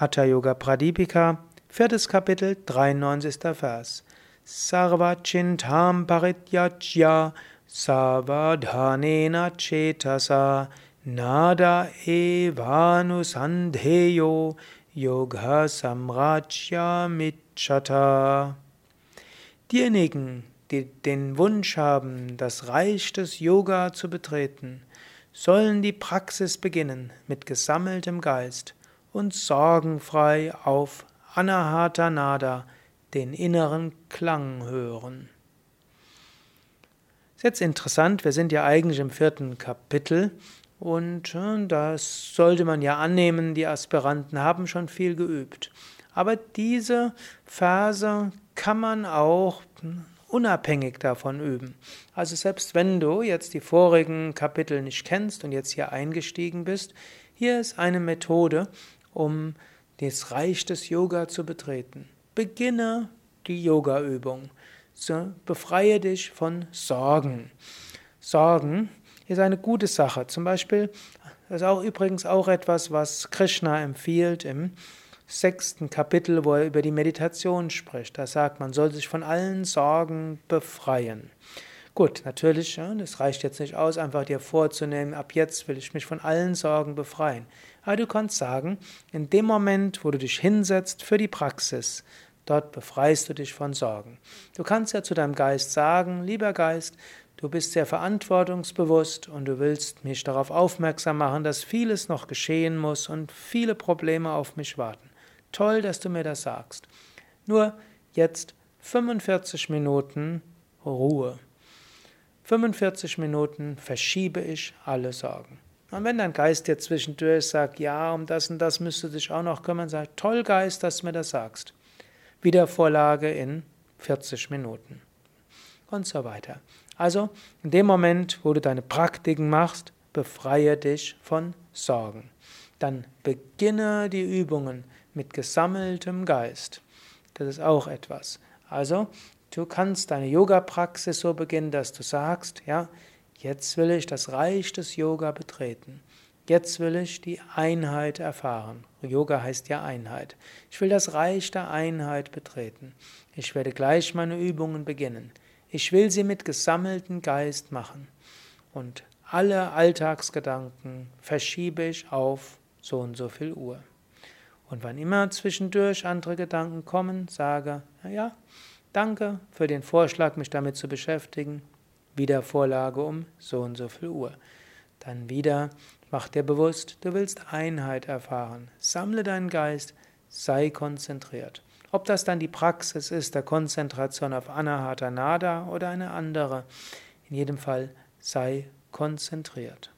Hatha Yoga Pradipika, viertes Kapitel, 93. Vers. Sarva Chintam Parityajya Savadhanena Chetasa Nada Evanusandheyo Yoga Samrajya Mitchata. Diejenigen, die den Wunsch haben, das Reich des Yoga zu betreten, sollen die Praxis beginnen mit gesammeltem Geist und sorgenfrei auf Anahata Nada, den inneren Klang hören. Ist jetzt interessant, wir sind ja eigentlich im vierten Kapitel und äh, das sollte man ja annehmen, die Aspiranten haben schon viel geübt. Aber diese Verse kann man auch unabhängig davon üben. Also selbst wenn du jetzt die vorigen Kapitel nicht kennst und jetzt hier eingestiegen bist, hier ist eine Methode, um das Reich des Yoga zu betreten. Beginne die Yoga-Übung. So, befreie dich von Sorgen. Sorgen ist eine gute Sache. Zum Beispiel, das ist auch übrigens auch etwas, was Krishna empfiehlt im sechsten Kapitel, wo er über die Meditation spricht. Da sagt man, soll sich von allen Sorgen befreien. Gut, natürlich, das reicht jetzt nicht aus, einfach dir vorzunehmen, ab jetzt will ich mich von allen Sorgen befreien. Aber du kannst sagen, in dem Moment, wo du dich hinsetzt für die Praxis, dort befreist du dich von Sorgen. Du kannst ja zu deinem Geist sagen, lieber Geist, du bist sehr verantwortungsbewusst und du willst mich darauf aufmerksam machen, dass vieles noch geschehen muss und viele Probleme auf mich warten. Toll, dass du mir das sagst. Nur jetzt 45 Minuten Ruhe. 45 Minuten verschiebe ich alle Sorgen. Und wenn dein Geist dir zwischendurch sagt, ja, um das und das müsste dich auch noch kümmern, sag, toll Geist, dass du mir das sagst. Wiedervorlage in 40 Minuten. Und so weiter. Also, in dem Moment, wo du deine Praktiken machst, befreie dich von Sorgen. Dann beginne die Übungen mit gesammeltem Geist. Das ist auch etwas. Also, du kannst deine Yoga-Praxis so beginnen, dass du sagst, ja, jetzt will ich das Reich des Yoga betreten. Jetzt will ich die Einheit erfahren. Yoga heißt ja Einheit. Ich will das Reich der Einheit betreten. Ich werde gleich meine Übungen beginnen. Ich will sie mit gesammeltem Geist machen. Und alle Alltagsgedanken verschiebe ich auf so und so viel Uhr. Und wann immer zwischendurch andere Gedanken kommen, sage, naja, danke für den Vorschlag, mich damit zu beschäftigen. Wieder Vorlage um so und so viel Uhr. Dann wieder, mach dir bewusst, du willst Einheit erfahren. Sammle deinen Geist, sei konzentriert. Ob das dann die Praxis ist der Konzentration auf Anahata Nada oder eine andere, in jedem Fall sei konzentriert.